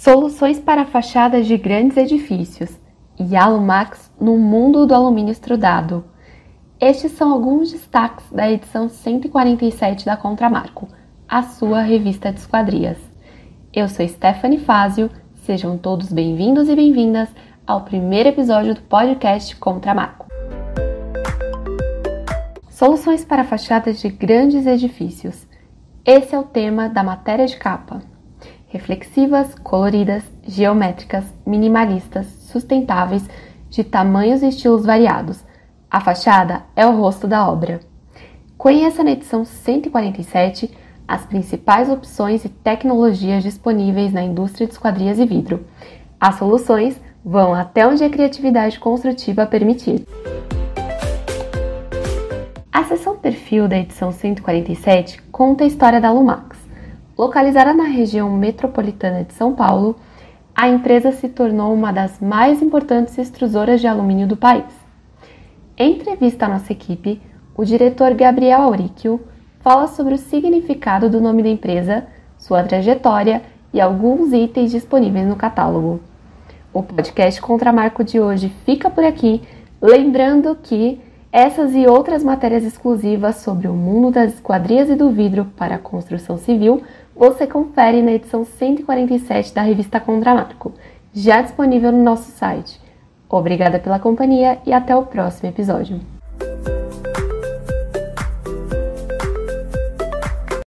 Soluções para fachadas de grandes edifícios e Alumax no mundo do alumínio estrudado. Estes são alguns destaques da edição 147 da Contramarco, a sua revista de esquadrias. Eu sou Stephanie Fázio, sejam todos bem-vindos e bem-vindas ao primeiro episódio do podcast Contramarco. Soluções para fachadas de grandes edifícios. Esse é o tema da matéria de capa reflexivas, coloridas, geométricas, minimalistas, sustentáveis, de tamanhos e estilos variados. A fachada é o rosto da obra. Conheça na edição 147 as principais opções e tecnologias disponíveis na indústria de esquadrias e vidro. As soluções vão até onde a criatividade construtiva permitir. A seção perfil da edição 147 conta a história da Lumax Localizada na região metropolitana de São Paulo, a empresa se tornou uma das mais importantes extrusoras de alumínio do país. Em entrevista à nossa equipe, o diretor Gabriel Auricchio fala sobre o significado do nome da empresa, sua trajetória e alguns itens disponíveis no catálogo. O podcast Contramarco de hoje fica por aqui, lembrando que essas e outras matérias exclusivas sobre o mundo das esquadrias e do vidro para a construção civil você confere na edição 147 da revista Contramarco, já disponível no nosso site. Obrigada pela companhia e até o próximo episódio.